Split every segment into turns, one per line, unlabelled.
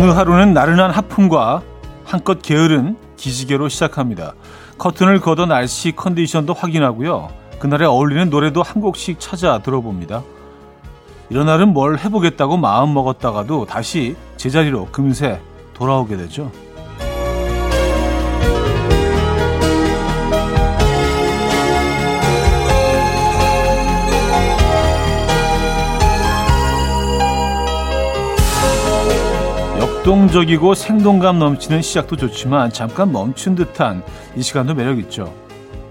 어느 하루는 나른한 하품과 한껏 게으른 기지개로 시작합니다. 커튼을 걷어 날씨 컨디션도 확인하고요. 그날에 어울리는 노래도 한 곡씩 찾아 들어봅니다. 이런 날은 뭘 해보겠다고 마음 먹었다가도 다시 제자리로 금세 돌아오게 되죠. 역동적이고 생동감 넘치는 시작도 좋지만 잠깐 멈춘 듯한 이 시간도 매력있죠.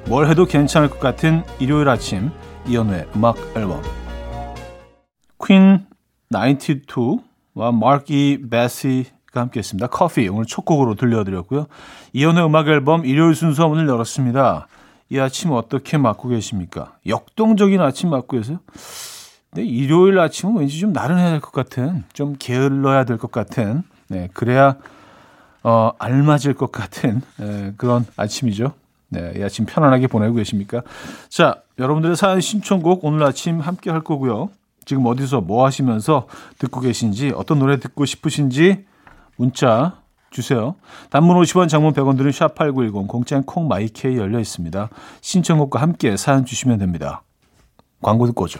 뭘 해도 괜찮을 것 같은 일요일 아침 이연우의 음악 앨범 퀸 92와 마크 이 베시가 함께했습니다. 커피 오늘 첫 곡으로 들려드렸고요. 이연우의 음악 앨범 일요일 순서 문을 열었습니다. 이 아침 어떻게 맞고 계십니까? 역동적인 아침 맞고 계세요? 네, 일요일 아침은 왠지 좀 나른해야 될 것 같은, 좀 게을러야 될 것 같은 네, 그래야 어, 알맞을 것 같은 네, 그런 아침이죠. 네, 이 아침 편안하게 보내고 계십니까? 자, 여러분들의 사연 신청곡 오늘 아침 함께 할 거고요. 지금 어디서 뭐 하시면서 듣고 계신지, 어떤 노래 듣고 싶으신지 문자 주세요. 단문 50원, 장문 100원 들은 샵8910, 공짜인 콩 마이케이 열려 있습니다. 신청곡과 함께 사연 주시면 됩니다. 광고 듣고 오죠.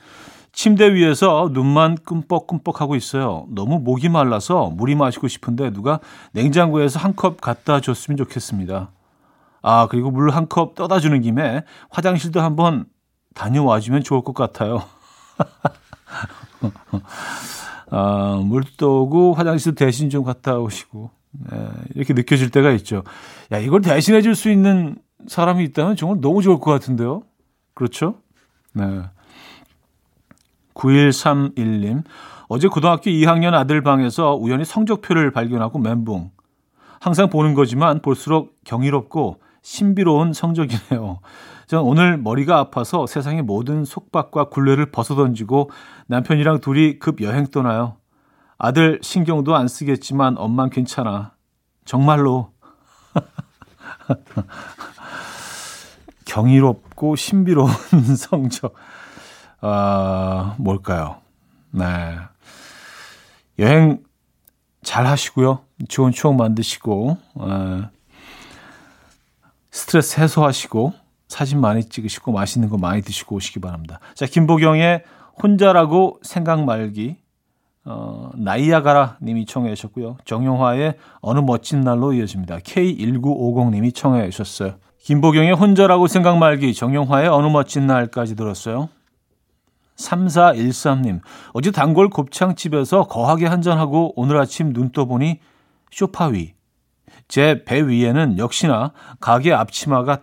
침대 위에서 눈만 끔뻑끔뻑 하고 있어요. 너무 목이 말라서 물이 마시고 싶은데 누가 냉장고에서 한 컵 갖다 줬으면 좋겠습니다. 아, 그리고 물 한 컵 떠다 주는 김에 화장실도 한번 다녀와 주면 좋을 것 같아요. 아, 물도 오고 화장실 대신 좀 갔다 오시고 네, 이렇게 느껴질 때가 있죠. 야, 이걸 대신해 줄 수 있는 사람이 있다면 정말 너무 좋을 것 같은데요. 그렇죠? 네. 9131님. 어제 고등학교 2학년 아들 방에서 우연히 성적표를 발견하고 멘붕. 항상 보는 거지만 볼수록 경이롭고 신비로운 성적이네요. 전 오늘 머리가 아파서 세상의 모든 속박과 굴레를 벗어던지고 남편이랑 둘이 급 여행 떠나요. 아들 신경도 안 쓰겠지만 엄만 괜찮아. 정말로. 경이롭고 신비로운 성적. 아, 뭘까요? 네. 여행 잘 하시고요. 좋은 추억 만드시고, 어, 스트레스 해소하시고, 사진 많이 찍으시고 맛있는 거 많이 드시고 오시기 바랍니다. 자, 김보경의 혼자라고 생각 말기 어, 나이아가라 님이 청해 주셨고요. 정용화의 어느 멋진 날로 이어집니다. K1950 님이 청해 주셨어요. 김보경의 혼자라고 생각 말기 정용화의 어느 멋진 날까지 들었어요. 3413님, 어제 단골 곱창집에서 거하게 한잔하고 오늘 아침 눈 떠보니 쇼파 위. 제 배 위에는 역시나 가게 앞치마가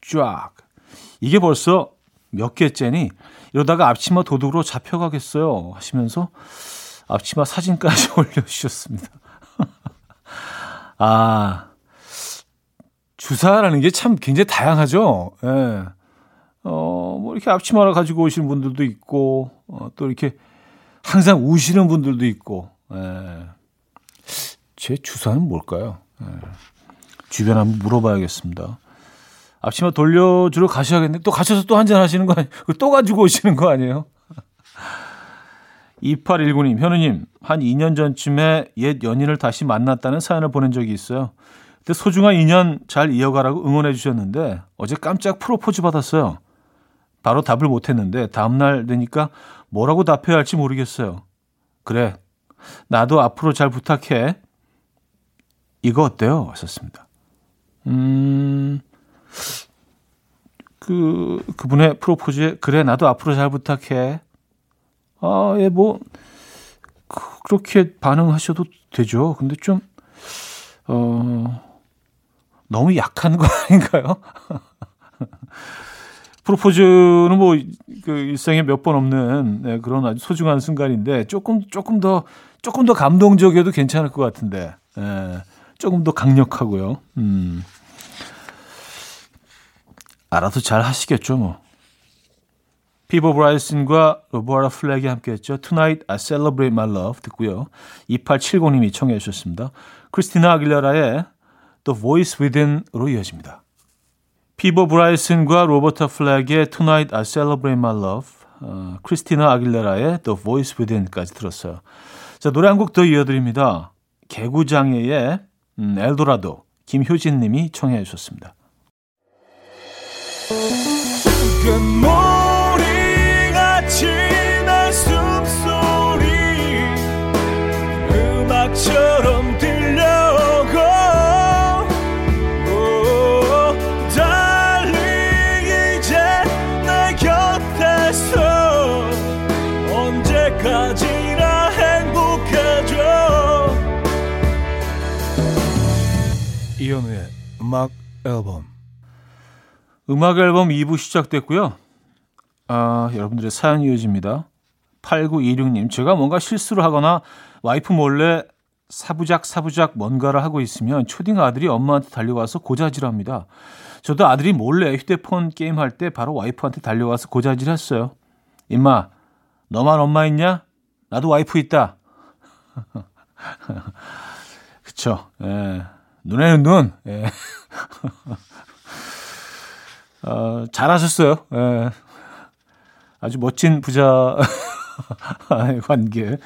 쫙. 이게 벌써 몇 개째니 이러다가 앞치마 도둑으로 잡혀가겠어요. 하시면서 앞치마 사진까지 올려주셨습니다. 아, 주사라는 게 참 굉장히 다양하죠. 예. 어, 뭐 이렇게 앞치마를 가지고 오시는 분들도 있고, 어, 또 이렇게 항상 우시는 분들도 있고, 예. 제 주사는 뭘까요? 예. 주변에 한번 물어봐야겠습니다. 앞치마 돌려주러 가셔야겠네. 또 가셔서 또 한잔 하시는 거 아니에요? 또 가지고 오시는 거 아니에요? 2819님, 현우님, 한 2년 전쯤에 옛 연인을 다시 만났다는 사연을 보낸 적이 있어요. 그때 소중한 인연 잘 이어가라고 응원해 주셨는데 어제 깜짝 프로포즈 받았어요. 바로 답을 못 했는데 다음날 되니까 뭐라고 답해야 할지 모르겠어요. 그래, 나도 앞으로 잘 부탁해. 이거 어때요? 하셨습니다. 음, 그, 그분의 프로포즈에, 그래, 나도 앞으로 잘 부탁해. 아, 예, 뭐, 그, 그렇게 반응하셔도 되죠. 근데 좀, 어, 너무 약한 거 아닌가요? 프로포즈는 뭐 그 일생에 몇 번 없는 네, 그런 아주 소중한 순간인데 조금 조금 더 조금 더 감동적이어도 괜찮을 것 같은데 예, 조금 더 강력하고요. 음. 알아서 잘 하시겠죠 뭐. 피보 브라이슨과 로버타 플랙이 함께했죠. Tonight I Celebrate My Love 듣고요. 2870님이 청해 주셨습니다. 크리스티나 아길레라의 The Voice Within으로 이어집니다. 피보 브라이슨과 로버타 플랙의 Tonight I Celebrate My Love, 어, 크리스티나 아길레라의 The Voice Within까지 들었어요. 자 노래 한 곡 더 이어드립니다. 개구장애의 음, 엘도라도 김효진 님이 청해 주셨습니다. 이현우의 음악 앨범 음악 앨범 2부 시작됐고요. 아, 여러분들의 사연 이어집니다. 8926님, 제가 뭔가 실수를 하거나 와이프 몰래 사부작 사부작 뭔가를 하고 있으면 초딩 아들이 엄마한테 달려와서 고자질합니다. 저도 아들이 몰래 휴대폰 게임할 때 바로 와이프한테 달려와서 고자질했어요. 임마, 너만 엄마 있냐? 나도 와이프 있다. 그쵸. 예. 눈에는 눈. 예. 어, 잘하셨어요. 예. 아주 멋진 부자 관계.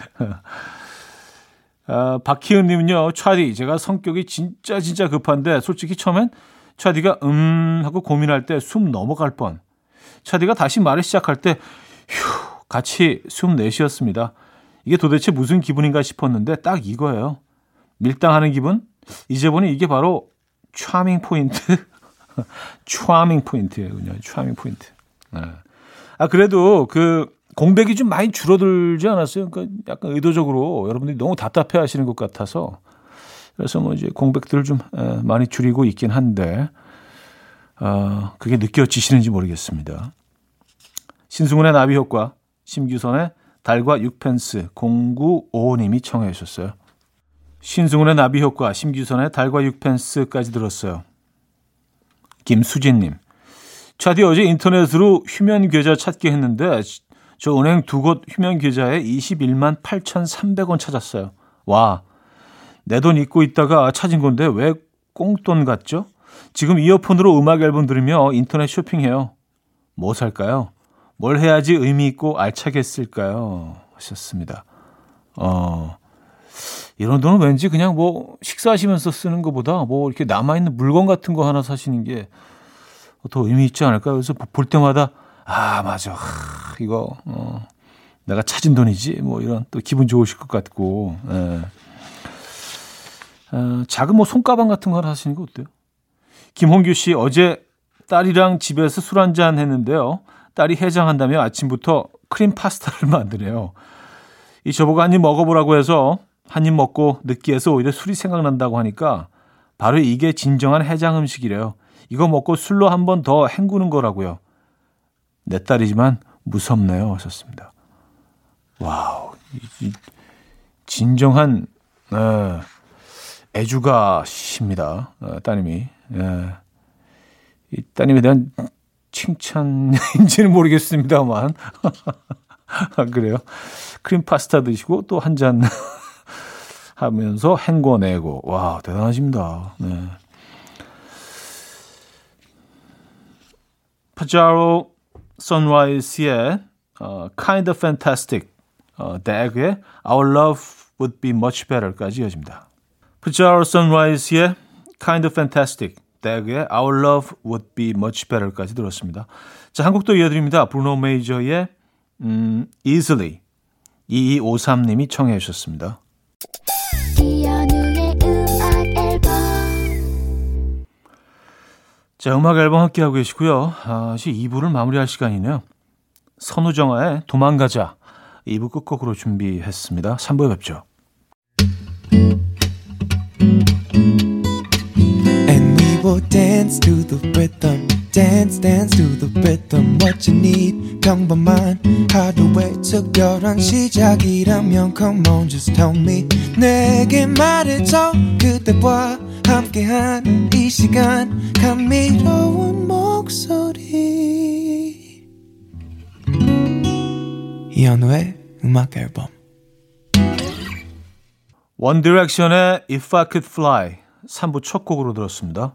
아, 박희은 님은요, 차디, 제가 성격이 진짜 진짜 급한데, 솔직히 처음엔 차디가 음 하고 고민할 때 숨 넘어갈 뻔. 차디가 다시 말을 시작할 때, 휴, 같이 숨 내쉬었습니다. 이게 도대체 무슨 기분인가 싶었는데, 딱 이거예요. 밀당하는 기분? 이제 보니 이게 바로 차밍 포인트. 차밍 포인트예요. 차밍 포인트. 네. 아, 그래도 그, 공백이 좀 많이 줄어들지 않았어요? 그러니까 약간 의도적으로 여러분들이 너무 답답해 하시는 것 같아서 그래서 뭐 이제 공백들을 좀 많이 줄이고 있긴 한데 어, 그게 느껴지시는지 모르겠습니다. 신승훈의 나비 효과, 심규선의 달과 6펜스 0955님이 청해 주셨어요. 신승훈의 나비 효과, 심규선의 달과 6펜스까지 들었어요. 김수진님, 차디 어제 인터넷으로 휴면 계좌 찾기 했는데 저 은행 두 곳 휴면 계좌에 21만 8,300원 찾았어요. 와, 내 돈 잊고 있다가 찾은 건데 왜 꽁돈 같죠? 지금 이어폰으로 음악 앨범 들으며 인터넷 쇼핑해요. 뭐 살까요? 뭘 해야지 의미 있고 알차게 쓸까요? 하셨습니다. 어, 이런 돈은 왠지 그냥 뭐 식사하시면서 쓰는 것보다 뭐 이렇게 남아있는 물건 같은 거 하나 사시는 게 더 의미 있지 않을까요? 그래서 볼 때마다 아, 맞아. 하, 이거, 어, 내가 찾은 돈이지. 뭐 이런 또 기분 좋으실 것 같고, 예. 어, 작은 뭐 손가방 같은 거 하시는 거 어때요? 김홍규 씨, 어제 딸이랑 집에서 술 한잔 했는데요. 딸이 해장한다며 아침부터 크림 파스타를 만드네요. 이 저보고 한 입 먹어보라고 해서 한 입 먹고 느끼해서 오히려 술이 생각난다고 하니까 바로 이게 진정한 해장 음식이래요. 이거 먹고 술로 한 번 더 헹구는 거라고요. 내 딸이지만 무섭네요. 하셨습니다. 와우. 이, 진정한, 에, 애주가십니다. 어, 따님이. 에, 이 따님에 대한 칭찬인지는 모르겠습니다만. 그래요. 크림 파스타 드시고 또 한 잔 하면서 헹궈내고. 와, 대단하십니다. 네. 파자로 Sunrise의 어, Kind of Fantastic, 어, 덱의 Our Love Would Be Much Better까지 이어집니다. Pajaro Sunrise의 Kind of Fantastic, 덱의 Our Love Would Be Much Better까지 들었습니다. 자, 한곡도 이어드립니다. 브루노 메이저의 음, Easily 2253님이 청해 주셨습니다. 자, 음악 앨범 함께하고 계시고요. 아, 이제 2부를 마무리할 시간이네요. 선우정아의 도망가자 2부 끝곡으로 준비했습니다. 3부에 뵙죠. And we will dance to the rhythm.
Dance dance to the rhythm what you need 평범한 하루의 특별한 시작이라면 come on just tell me 내게 말해줘 그대와 함께한 이 시간 감미로운 목소리 이현우의 음악 앨범
원 디렉션의 If I Could Fly 3부 첫 곡으로 들었습니다.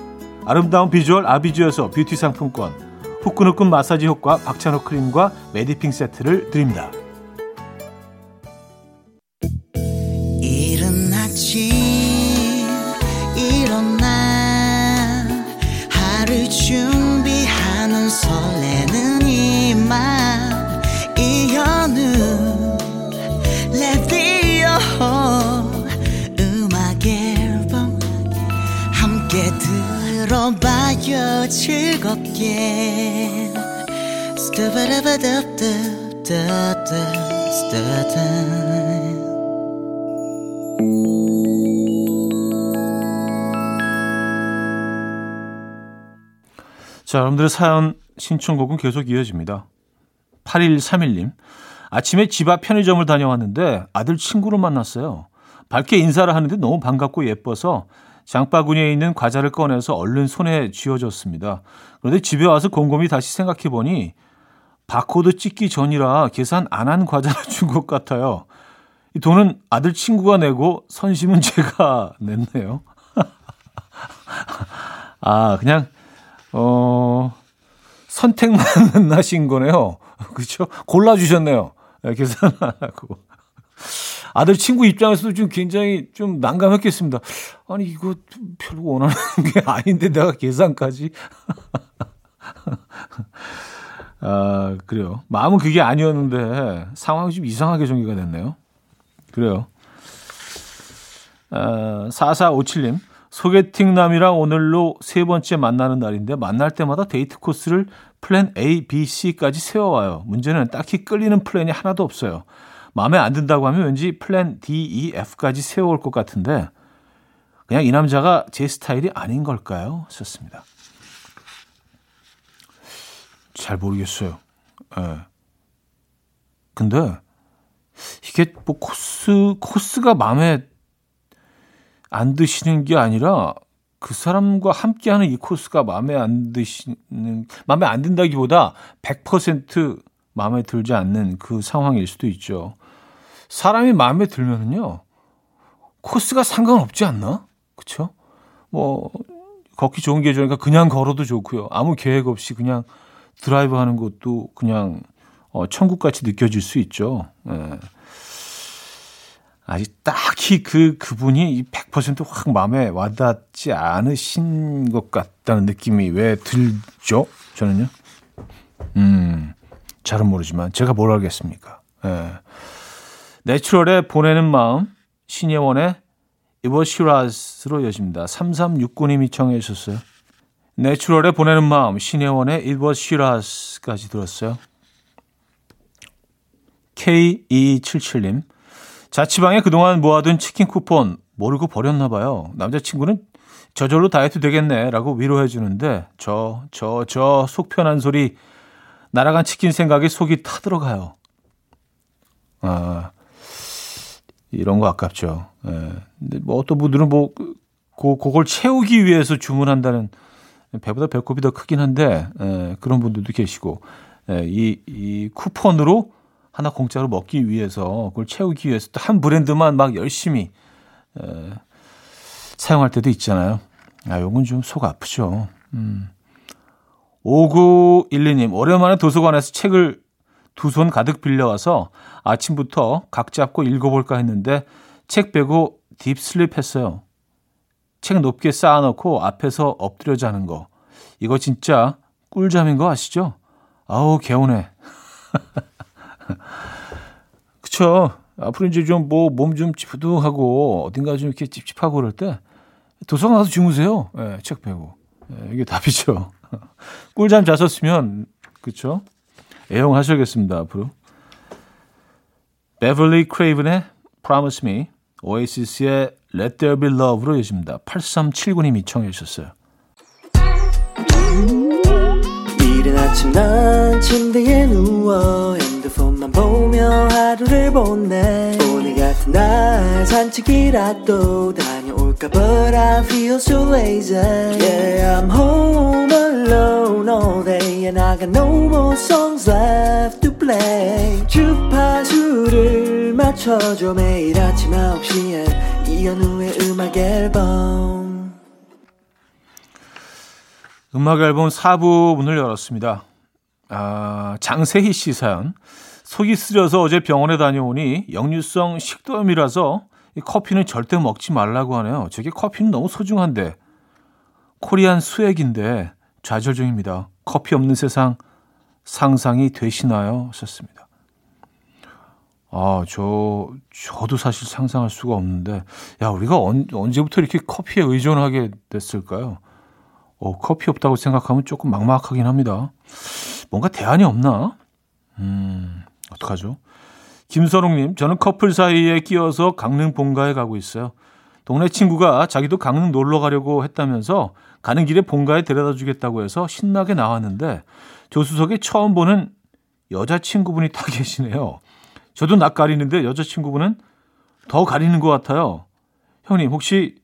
아름다운 비주얼 아비주에서 뷰티 상품권, 후끈후끈 마사지 효과 박찬호 크림과 메디핑 세트를 드립니다.
즐겁게 스타바라바답답답답
자, 여러분들의 사연 신청곡은 계속 이어집니다. 8131님. 아침에 집 앞 편의점을 다녀왔는데 아들 친구를 만났어요. 밝게 인사를 하는데 너무 반갑고 예뻐서 장바구니에 있는 과자를 꺼내서 얼른 손에 쥐어줬습니다. 그런데 집에 와서 곰곰이 다시 생각해 보니 바코드 찍기 전이라 계산 안 한 과자를 준 것 같아요. 이 돈은 아들 친구가 내고 선심은 제가 냈네요. 아, 그냥 어, 선택만 하신 거네요. 그렇죠? 골라 주셨네요. 네, 계산 안 하고. 아들 친구 입장에서도 좀 굉장히 좀 난감했겠습니다. 아니, 이거 별로 원하는 게 아닌데 내가 계산까지. 아, 그래요. 마음은 그게 아니었는데 상황이 좀 이상하게 전개가 됐네요. 그래요. 아, 4457님. 소개팅 남이랑 오늘로 세 번째 만나는 날인데 만날 때마다 데이트 코스를 플랜 A, B, C까지 세워와요. 문제는 딱히 끌리는 플랜이 하나도 없어요. 마음에 안 든다고 하면 왠지 플랜 D, E, F까지 세워올 것 같은데 그냥 이 남자가 제 스타일이 아닌 걸까요? 썼습니다. 잘 모르겠어요. 예. 근데 이게 뭐 코스 코스가 마음에 안 드시는 게 아니라 그 사람과 함께하는 이 코스가 마음에 안 드시는 마음에 안 든다기보다 100% 마음에 들지 않는 그 상황일 수도 있죠. 사람이 마음에 들면은요 코스가 상관없지 않나? 그렇죠? 뭐 걷기 좋은 게 좋으니까 그냥 걸어도 좋고요. 아무 계획 없이 그냥 드라이브 하는 것도 그냥 어, 천국같이 느껴질 수 있죠. 예. 아직 딱히 그 그분이 100%확 마음에 와닿지 않으신 것 같다는 느낌이 왜 들죠? 저는요. 음, 잘은 모르지만 제가 뭘 알겠습니까? 예. 내추럴의 보내는 마음 신예원의 이버시라스로 여집니다. 3369님이 청해 주셨어요. 내추럴에 보내는 마음, Was Shiraz까지 들었어요. K277님, 자취방에 그동안 모아둔 치킨 쿠폰 모르고 버렸나 봐요. 남자친구는 저절로 다이어트 되겠네 라고 위로해 주는데 저, 저, 저 속 편한 소리 날아간 치킨 생각에 속이 타들어가요. 아, 이런 거 아깝죠. 예. 근데 뭐 어떤 분들은 뭐, 고, 그걸 채우기 위해서 주문한다는 배보다 배꼽이 더 크긴 한데, 예, 그런 분들도 계시고, 예, 이, 이 쿠폰으로 하나 공짜로 먹기 위해서, 그걸 채우기 위해서 또 한 브랜드만 막 열심히, 예, 사용할 때도 있잖아요. 아, 요건 좀 속 아프죠. 음. 5912님, 오랜만에 도서관에서 책을 두 손 가득 빌려와서 아침부터 각 잡고 읽어볼까 했는데 책 빼고 딥슬립 했어요. 책 높게 쌓아놓고 앞에서 엎드려 자는 거. 이거 진짜 꿀잠인 거 아시죠? 아우, 개운해. 그쵸. 앞으로 이제 좀 뭐 몸 좀 찌푸둥하고 어딘가 좀 이렇게 찝찝하고 그럴 때 도서관 가서 주무세요. 예, 책 빼고. 예, 이게 답이죠. 꿀잠 자셨으면, 그쵸? 애용하셔야겠습니다, 앞으로. 베벌리 크레이븐의 Promise Me, 오에시스의 Let There Be Love로 여집니다. 8379님이 청해 주셨어요.
이른 아침 난 침대에 누워 핸드폰만 보며 하루를 보내 오늘 같은 날 산책이라도 다녀올까 But I feel so lazy Yeah I'm home alone all day And I got no more songs 맞춰줘 매일 아침 9시에 이현우의 음악 앨범
음악 앨범 4부 문을 열었습니다. 아, 장세희 씨 사연. 속이 쓰려서 어제 병원에 다녀오니 역류성 식도염이라서 이 커피는 절대 먹지 말라고 하네요. 저게 커피는 너무 소중한데. 코리안 수액인데 좌절 중입니다. 커피 없는 세상 상상이 되시나요? 하셨습니다. 아, 저, 저도 사실 상상할 수가 없는데, 야, 우리가 언, 언제부터 이렇게 커피에 의존하게 됐을까요? 어, 커피 없다고 생각하면 조금 막막하긴 합니다. 뭔가 대안이 없나? 음, 어떡하죠? 김선웅님, 저는 커플 사이에 끼어서 강릉 본가에 가고 있어요. 동네 친구가 자기도 강릉 놀러 가려고 했다면서 가는 길에 본가에 데려다 주겠다고 해서 신나게 나왔는데 조수석에 처음 보는 여자친구분이 타 계시네요. 저도 낯 가리는데 여자친구분은 더 가리는 것 같아요. 형님, 혹시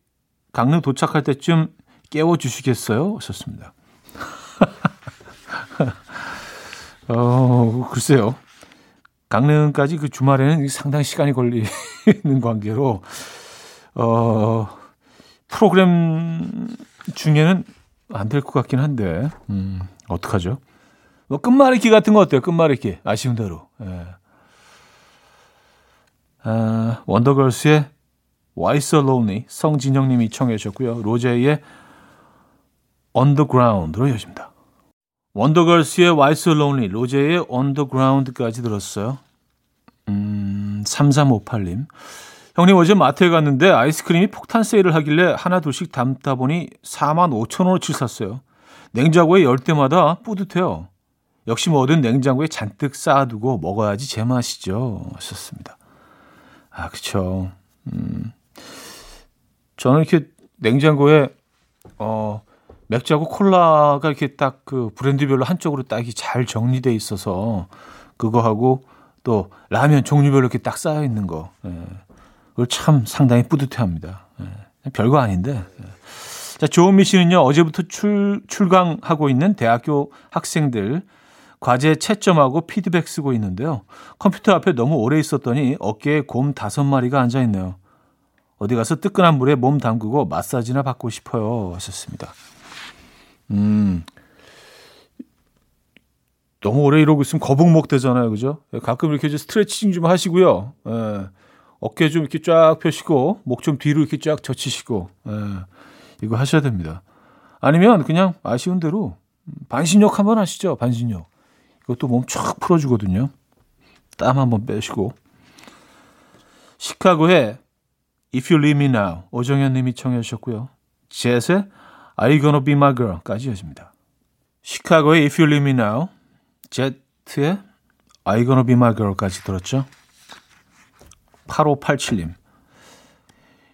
강릉 도착할 때쯤 깨워 주시겠어요? 하셨습니다. 어, 글쎄요. 강릉까지 그 주말에는 상당히 시간이 걸리는 관계로, 어, 프로그램 중에는 안 될 것 같긴 한데, 음, 어떡하죠? 뭐, 끝말잇기 같은 거 어때요? 끝말잇기. 아쉬운 대로. 예. 아, 원더걸스의 Why So Lonely 성진영님이 청해 주셨고요. 로제의 Ground로 이어집니다. 원더걸스의 Why So Lonely, 로제의 Ground까지 들었어요. 음, 3358님. 형님 어제 마트에 갔는데 아이스크림이 폭탄 세일을 하길래 하나 둘씩 담다 보니 4만 5천 원어치 샀어요. 냉장고에 열 때마다 뿌듯해요. 역시 뭐든 냉장고에 잔뜩 쌓아두고 먹어야지 제맛이죠. 하셨습니다. 아, 그쵸. 음, 저는 이렇게 냉장고에, 어, 맥주하고 콜라가 이렇게 딱 그 브랜드별로 한쪽으로 딱이 잘 정리돼 있어서 그거하고 또 라면 종류별로 이렇게 딱 쌓여 있는 거. 예. 그걸 참 상당히 뿌듯해 합니다. 예. 별거 아닌데. 예. 자, 조은미 씨는요, 어제부터 출, 출강하고 있는 대학교 학생들 과제 채점하고 피드백 쓰고 있는데요. 컴퓨터 앞에 너무 오래 있었더니 어깨에 곰 다섯 마리가 앉아 있네요. 어디 가서 뜨끈한 물에 몸 담그고 마사지나 받고 싶어요. 하셨습니다. 음. 너무 오래 이러고 있으면 거북목 되잖아요. 그죠? 가끔 이렇게 스트레칭 좀 하시고요. 예. 어깨 좀 이렇게 쫙 펴시고, 목 좀 뒤로 이렇게 쫙 젖히시고, 예. 이거 하셔야 됩니다. 아니면 그냥 아쉬운 대로 반신욕 한번 하시죠. 반신욕. 이것도 몸 쫙 풀어주거든요. 땀 한번 빼시고. 시카고의 If You Leave Me Now 오정현 님이 청해 주셨고요. 젯의 Are You Gonna Be My Girl까지 이어집니다. 시카고의 If You Leave Me Now, 제트의 Are You Gonna Be My Girl까지 들었죠. 8587님.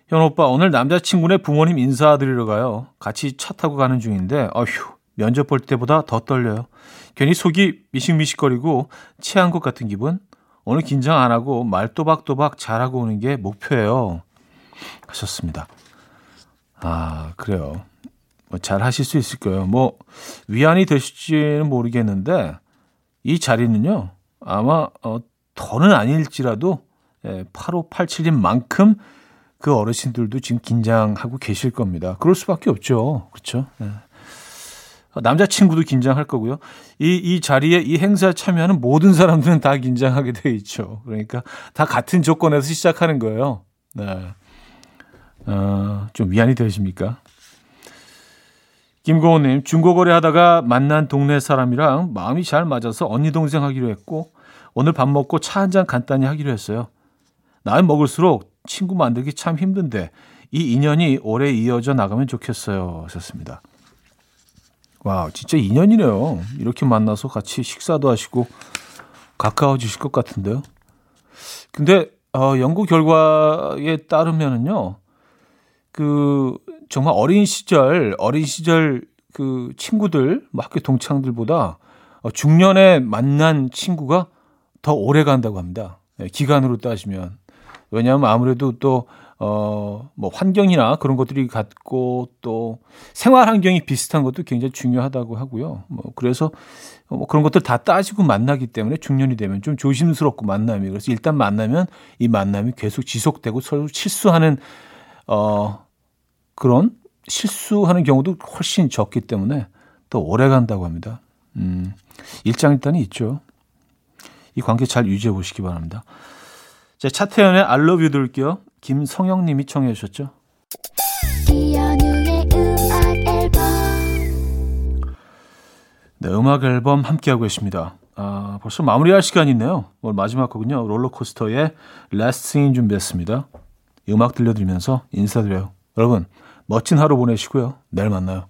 현 오빠, 오늘 남자친구네 부모님 인사드리러 가요. 같이 차 타고 가는 중인데, 어휴, 면접 볼 때보다 더 떨려요. 괜히 속이 미식미식거리고 체한 것 같은 기분? 오늘 긴장 안 하고 말 또박또박 잘하고 오는 게 목표예요. 하셨습니다. 아, 그래요. 뭐 잘 하실 수 있을 거예요. 뭐, 위안이 되실지는 모르겠는데, 이 자리는요, 아마, 어, 더는 아닐지라도, 예, 8587님만큼 그 어르신들도 지금 긴장하고 계실 겁니다. 그럴 수밖에 없죠. 그렇죠? 예. 남자친구도 긴장할 거고요. 이, 이 자리에 이 행사에 참여하는 모든 사람들은 다 긴장하게 돼 있죠. 그러니까 다 같은 조건에서 시작하는 거예요. 네. 어, 좀 위안이 되십니까? 김고은님, 중고거래 하다가 만난 동네 사람이랑 마음이 잘 맞아서 언니 동생 하기로 했고, 오늘 밥 먹고 차 한 잔 간단히 하기로 했어요. 나이 먹을수록 친구 만들기 참 힘든데, 이 인연이 오래 이어져 나가면 좋겠어요. 하셨습니다. 와, 진짜 인연이네요. 이렇게 만나서 같이 식사도 하시고 가까워지실 것 같은데요. 근데 어, 연구 결과에 따르면은요, 그 정말 어린 시절 어린 시절 그 친구들 뭐 학교 동창들보다 어, 중년에 만난 친구가 더 오래 간다고 합니다. 예, 기간으로 따지면 왜냐하면 아무래도 또 어, 뭐 환경이나 그런 것들이 같고 또 생활 환경이 비슷한 것도 굉장히 중요하다고 하고요. 뭐 그래서 뭐 그런 것들 다 따지고 만나기 때문에 중년이 되면 좀 조심스럽고 만남이 그래서 일단 만나면 이 만남이 계속 지속되고 서로 실수하는 어 그런 실수하는 경우도 훨씬 적기 때문에 더 오래 간다고 합니다. 음, 일장일단이 있죠. 이 관계 잘 유지해 보시기 바랍니다. 자, 차태현의 you 들을게요. 김성영 님이 청해 주셨죠. 네, 음악 앨범 함께하고 계십니다. 아, 벌써 마무리할 시간이 있네요. 오늘 마지막 곡은요. 롤러코스터의 Last Sing 준비했습니다. 음악 들려드리면서 인사드려요. 여러분, 멋진 하루 보내시고요. 내일 만나요.